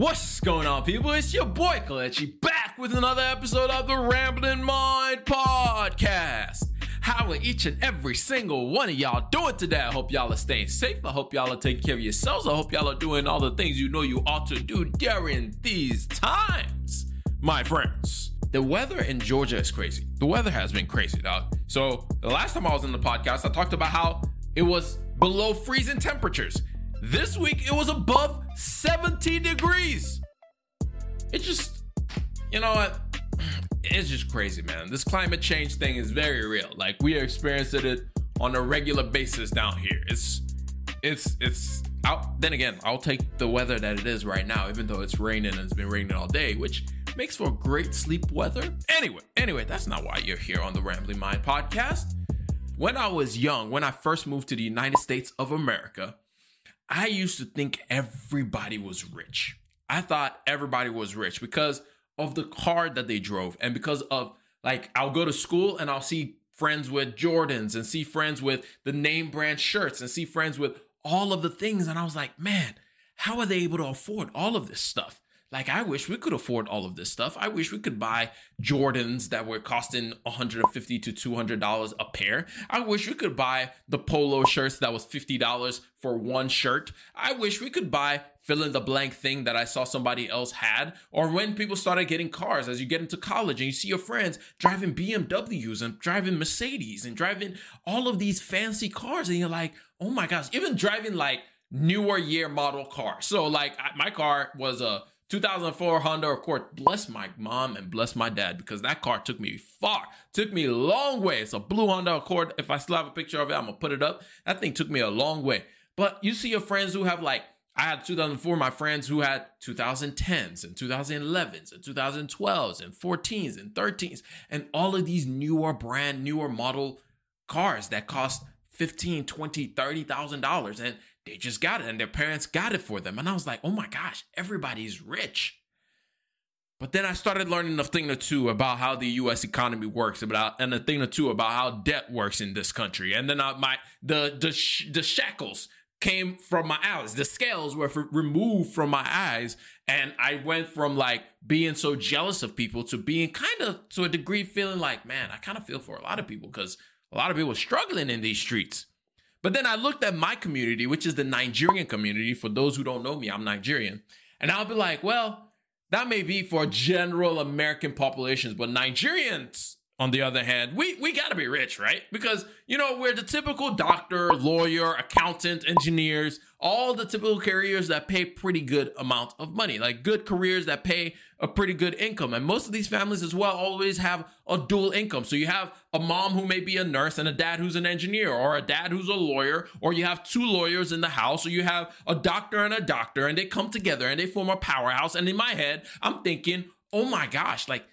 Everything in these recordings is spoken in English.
What's going on, people? It's your boy Kelechi back with another episode of the Rambling Mind Podcast. How are each and every single one of y'all doing today? I hope y'all are staying safe. I hope y'all are taking care of yourselves. I hope y'all are doing all the things you know you ought to do during these times, my friends. The weather in Georgia is crazy. The weather has been crazy, dog. So, the last time I was in the podcast, I talked about how it was below freezing temperatures. This week, it was above 70 degrees. It just, you know what? It's just crazy, man. This climate change thing is very real. Like we are experiencing it on a regular basis down here. It's, it's, it's. Then again, I'll take the weather that it is right now, even though it's raining and it's been raining all day, which makes for great sleep weather. Anyway, anyway, that's not why you're here on the Rambling Mind podcast. When I was young, when I first moved to the United States of America, I used to think everybody was rich. I thought everybody was rich because of the car that they drove and because of like I'll go to school and I'll see friends with Jordans and see friends with the name brand shirts and see friends with all of the things and I was like, "Man, how are they able to afford all of this stuff?" Like, I wish we could afford all of this stuff. I wish we could buy Jordans that were costing 150 to $200 a pair. I wish we could buy the polo shirts that was $50 for one shirt. I wish we could buy fill in the blank thing that I saw somebody else had. Or when people started getting cars as you get into college and you see your friends driving BMWs and driving Mercedes and driving all of these fancy cars, and you're like, oh my gosh, even driving like newer year model cars. So, like, my car was a 2004 Honda Accord. Bless my mom and bless my dad because that car took me far. Took me a long way. It's a blue Honda Accord. If I still have a picture of it, I'm gonna put it up. That thing took me a long way. But you see your friends who have like I had 2004, my friends who had 2010s and 2011s and 2012s and 14s and 13s and all of these newer brand newer model cars that cost 15, 20, 30,000 dollars and they just got it and their parents got it for them. And I was like, oh my gosh, everybody's rich. But then I started learning a thing or two about how the U.S. economy works, about and a thing or two about how debt works in this country. And then I, my the the sh- the shackles came from my eyes. The scales were f- removed from my eyes, and I went from like being so jealous of people to being kind of to a degree feeling like, man, I kind of feel for a lot of people because a lot of people are struggling in these streets. But then I looked at my community, which is the Nigerian community. For those who don't know me, I'm Nigerian. And I'll be like, well, that may be for general American populations, but Nigerians, on the other hand, we, we gotta be rich, right? Because, you know, we're the typical doctor, lawyer, accountant, engineers, all the typical careers that pay pretty good amount of money, like good careers that pay a pretty good income. And most of these families as well always have a dual income. So you have a mom who may be a nurse and a dad who's an engineer, or a dad who's a lawyer, or you have two lawyers in the house, or you have a doctor and a doctor, and they come together and they form a powerhouse. And in my head, I'm thinking, oh my gosh, like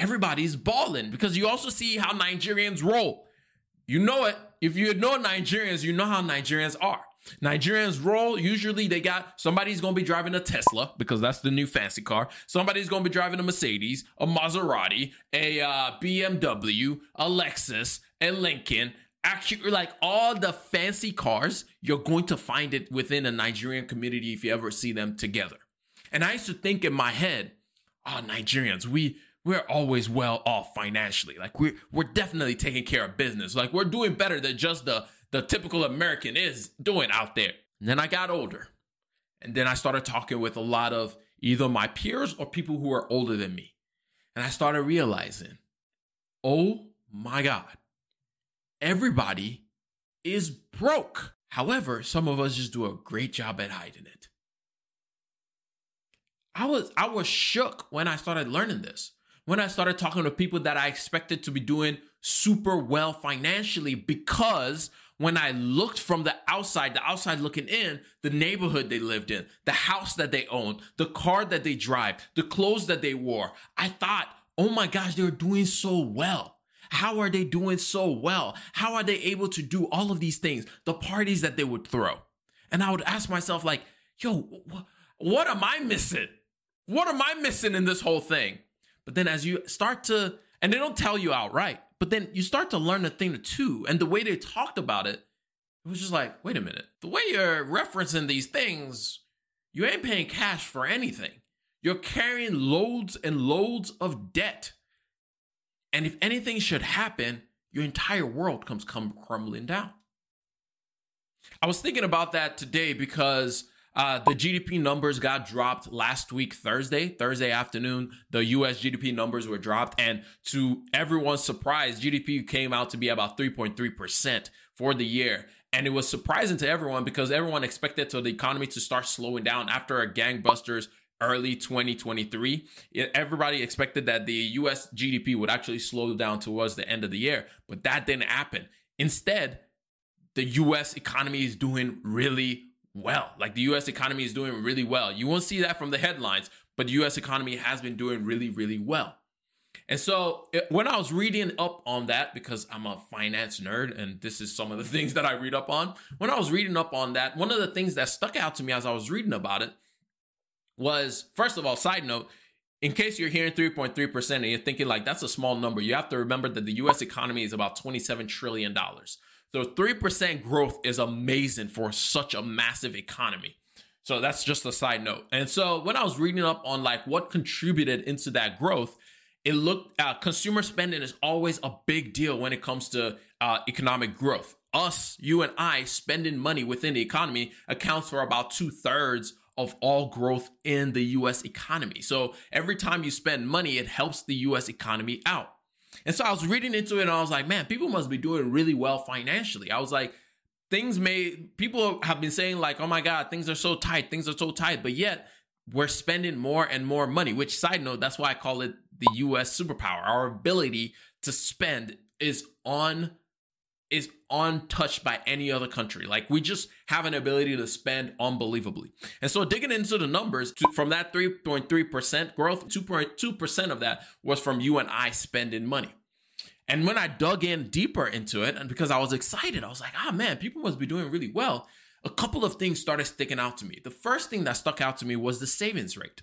everybody's balling because you also see how Nigerians roll. You know it. If you know Nigerians, you know how Nigerians are. Nigerians roll. Usually they got somebody's gonna be driving a Tesla because that's the new fancy car. Somebody's gonna be driving a Mercedes, a Maserati, a uh, BMW, a Lexus, a Lincoln. Actually, like all the fancy cars, you're going to find it within a Nigerian community if you ever see them together. And I used to think in my head, oh, Nigerians, we we're always well off financially. Like we're we're definitely taking care of business. Like we're doing better than just the the typical American is doing out there. And then I got older. And then I started talking with a lot of either my peers or people who are older than me. And I started realizing, oh my God, everybody is broke. However, some of us just do a great job at hiding it. I was I was shook when I started learning this. When I started talking to people that I expected to be doing super well financially because when I looked from the outside, the outside looking in, the neighborhood they lived in, the house that they owned, the car that they drive, the clothes that they wore, I thought, oh my gosh, they're doing so well. How are they doing so well? How are they able to do all of these things? The parties that they would throw. And I would ask myself, like, yo, wh- what am I missing? What am I missing in this whole thing? But then as you start to, and they don't tell you outright, but then you start to learn a thing or two. And the way they talked about it, it was just like, wait a minute. The way you're referencing these things, you ain't paying cash for anything. You're carrying loads and loads of debt. And if anything should happen, your entire world comes come crumbling down. I was thinking about that today because uh, the GDP numbers got dropped last week, Thursday, Thursday afternoon. The US GDP numbers were dropped. And to everyone's surprise, GDP came out to be about 3.3% for the year. And it was surprising to everyone because everyone expected to the economy to start slowing down after a gangbusters early 2023. Everybody expected that the US GDP would actually slow down towards the end of the year, but that didn't happen. Instead, the US economy is doing really well. Like the US economy is doing really well. You won't see that from the headlines, but the US economy has been doing really, really well. And so eh, when I was reading up on that, because I'm a finance nerd and this is some of the things that I read up on, when I was reading up on that, one of the things that stuck out to me as I was reading about it was first of all, side note, in case you're hearing 3.3% and you're thinking like that's a small number, you have to remember that the US economy is about $27 trillion. So 3% growth is amazing for such a massive economy. So that's just a side note. And so when I was reading up on like what contributed into that growth, it looked uh, consumer spending is always a big deal when it comes to uh, economic growth. Us, you and I, spending money within the economy accounts for about two thirds of all growth in the US economy. So every time you spend money, it helps the US economy out. And so I was reading into it and I was like, man, people must be doing really well financially. I was like, things may, people have been saying, like, oh my God, things are so tight, things are so tight, but yet we're spending more and more money, which, side note, that's why I call it the US superpower. Our ability to spend is on is untouched by any other country. Like we just have an ability to spend unbelievably. And so digging into the numbers to, from that 3.3% growth, 2.2% of that was from you and I spending money. And when I dug in deeper into it, and because I was excited, I was like, ah, man, people must be doing really well. A couple of things started sticking out to me. The first thing that stuck out to me was the savings rate.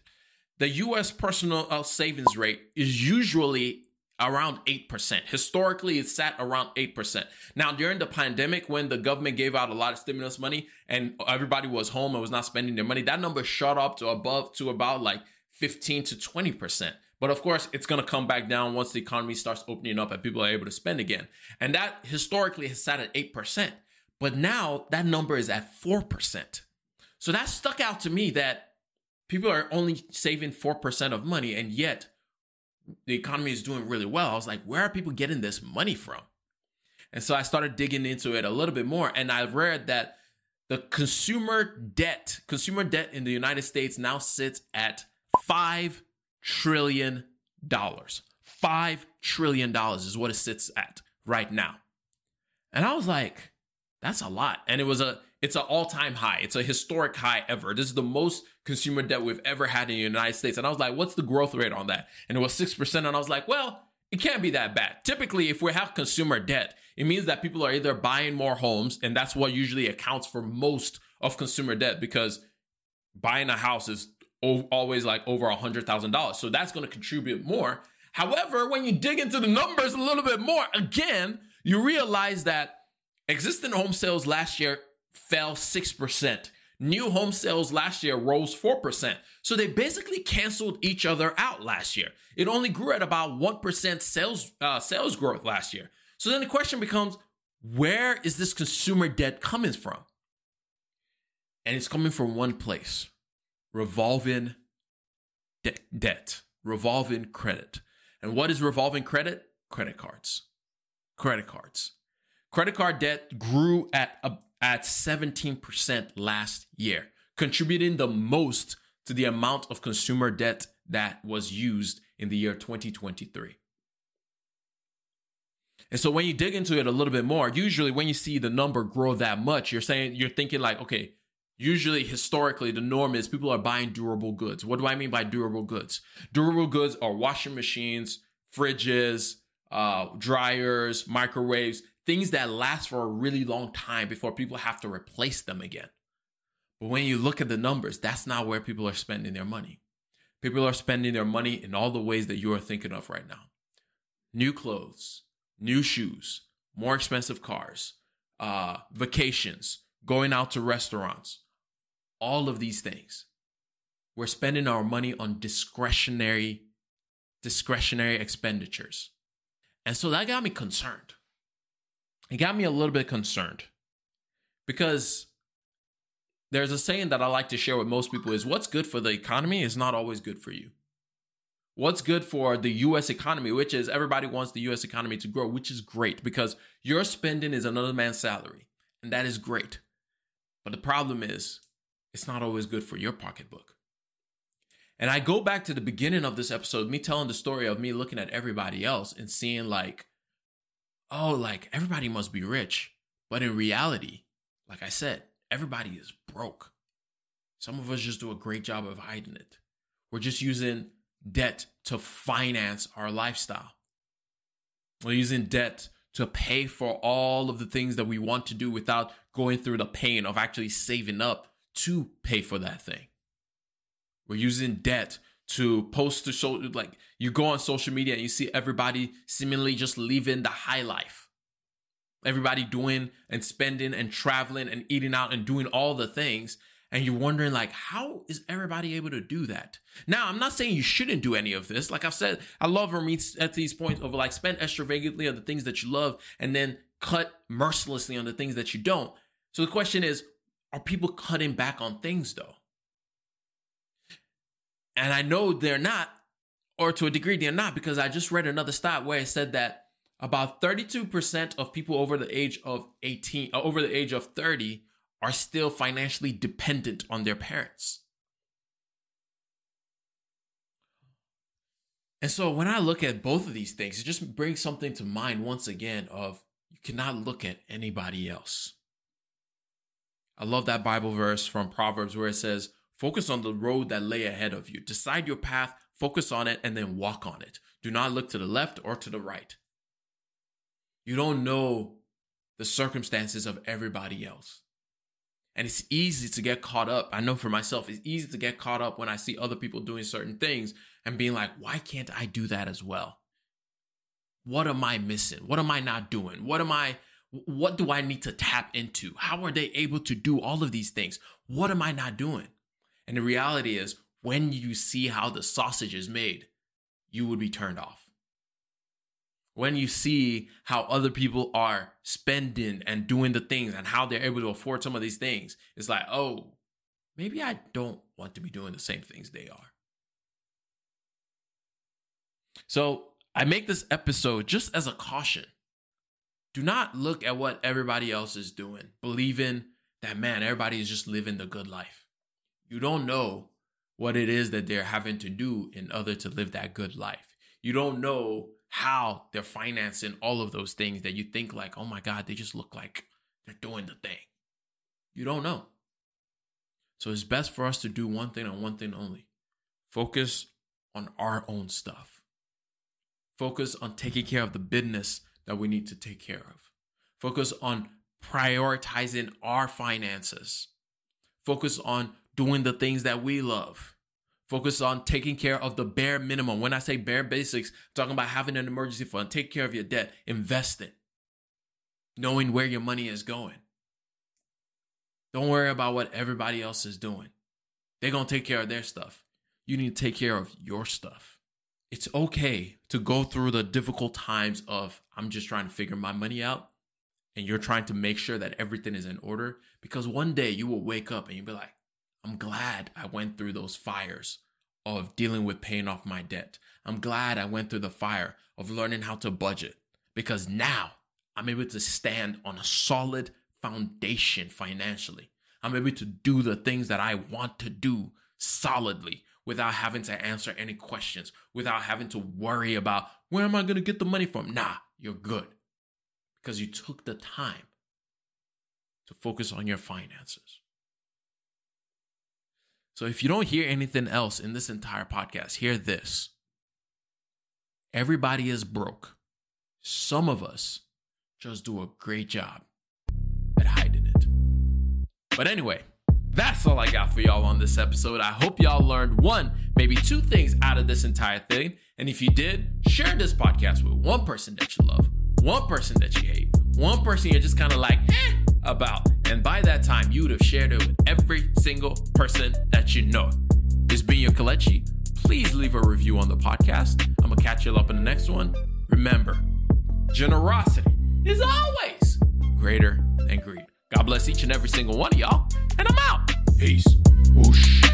The US personal uh, savings rate is usually around 8%. Historically, it sat around 8%. Now, during the pandemic, when the government gave out a lot of stimulus money and everybody was home and was not spending their money, that number shot up to above to about like 15 to 20%. But of course, it's going to come back down once the economy starts opening up and people are able to spend again. And that historically has sat at 8%. But now that number is at 4%. So that stuck out to me that people are only saving 4% of money and yet the economy is doing really well. I was like, where are people getting this money from? And so I started digging into it a little bit more. And I read that the consumer debt, consumer debt in the United States now sits at $5 trillion. $5 trillion is what it sits at right now. And I was like, that's a lot. And it was a it's an all-time high. It's a historic high ever. This is the most consumer debt we've ever had in the United States. And I was like, what's the growth rate on that? And it was 6%. And I was like, well, it can't be that bad. Typically, if we have consumer debt, it means that people are either buying more homes, and that's what usually accounts for most of consumer debt because buying a house is always like over a hundred thousand dollars. So that's going to contribute more. However, when you dig into the numbers a little bit more, again, you realize that existing home sales last year fell 6%. New home sales last year rose 4%. So they basically canceled each other out last year. It only grew at about 1% sales uh, sales growth last year. So then the question becomes where is this consumer debt coming from? And it's coming from one place revolving de- debt, revolving credit. And what is revolving credit? Credit cards. Credit cards. Credit card debt grew at a, at 17% last year, contributing the most to the amount of consumer debt that was used in the year 2023. And so when you dig into it a little bit more, usually when you see the number grow that much, you're saying you're thinking like, okay, usually historically the norm is people are buying durable goods. What do I mean by durable goods? Durable goods are washing machines, fridges, uh, dryers, microwaves, things that last for a really long time before people have to replace them again. But when you look at the numbers, that's not where people are spending their money. People are spending their money in all the ways that you are thinking of right now new clothes, new shoes, more expensive cars, uh, vacations, going out to restaurants, all of these things. we're spending our money on discretionary discretionary expenditures. And so that got me concerned. It got me a little bit concerned because there's a saying that I like to share with most people is what's good for the economy is not always good for you. What's good for the US economy, which is everybody wants the US economy to grow, which is great because your spending is another man's salary, and that is great. But the problem is, it's not always good for your pocketbook. And I go back to the beginning of this episode, me telling the story of me looking at everybody else and seeing, like, oh, like everybody must be rich. But in reality, like I said, everybody is broke. Some of us just do a great job of hiding it. We're just using debt to finance our lifestyle. We're using debt to pay for all of the things that we want to do without going through the pain of actually saving up to pay for that thing. We're using debt to post to show like you go on social media and you see everybody seemingly just living the high life. Everybody doing and spending and traveling and eating out and doing all the things. And you're wondering, like, how is everybody able to do that? Now, I'm not saying you shouldn't do any of this. Like I've said, I love Ramit at these points of like spend extravagantly on the things that you love and then cut mercilessly on the things that you don't. So the question is, are people cutting back on things though? And I know they're not, or to a degree they're not, because I just read another stat where it said that about 32% of people over the age of 18, uh, over the age of 30, are still financially dependent on their parents. And so when I look at both of these things, it just brings something to mind once again of you cannot look at anybody else. I love that Bible verse from Proverbs where it says, Focus on the road that lay ahead of you. Decide your path, focus on it, and then walk on it. Do not look to the left or to the right. You don't know the circumstances of everybody else. And it's easy to get caught up. I know for myself, it's easy to get caught up when I see other people doing certain things and being like, why can't I do that as well? What am I missing? What am I not doing? What am I what do I need to tap into? How are they able to do all of these things? What am I not doing? And the reality is, when you see how the sausage is made, you would be turned off. When you see how other people are spending and doing the things and how they're able to afford some of these things, it's like, oh, maybe I don't want to be doing the same things they are. So I make this episode just as a caution. Do not look at what everybody else is doing, believing that, man, everybody is just living the good life you don't know what it is that they're having to do in order to live that good life. You don't know how they're financing all of those things that you think like, oh my God, they just look like they're doing the thing. You don't know. So it's best for us to do one thing and one thing only. Focus on our own stuff. Focus on taking care of the business that we need to take care of. Focus on prioritizing our finances. Focus on doing the things that we love. Focus on taking care of the bare minimum. When I say bare basics, I'm talking about having an emergency fund, take care of your debt, investing, knowing where your money is going. Don't worry about what everybody else is doing. They're going to take care of their stuff. You need to take care of your stuff. It's okay to go through the difficult times of, I'm just trying to figure my money out, and you're trying to make sure that everything is in order because one day you will wake up and you'll be like, I'm glad I went through those fires of dealing with paying off my debt. I'm glad I went through the fire of learning how to budget because now I'm able to stand on a solid foundation financially. I'm able to do the things that I want to do solidly without having to answer any questions, without having to worry about where am I going to get the money from? Nah, you're good because you took the time to focus on your finances. So if you don't hear anything else in this entire podcast, hear this. Everybody is broke. Some of us just do a great job at hiding it. But anyway, that's all I got for y'all on this episode. I hope y'all learned one, maybe two things out of this entire thing. And if you did, share this podcast with one person that you love, one person that you hate, one person you're just kind of like, eh, about. And by that time, you would have shared it with every single person that you know. This being your Kelechi. Please leave a review on the podcast. I'm gonna catch you up in the next one. Remember, generosity is always greater than greed. God bless each and every single one of y'all, and I'm out. Peace. Whoosh.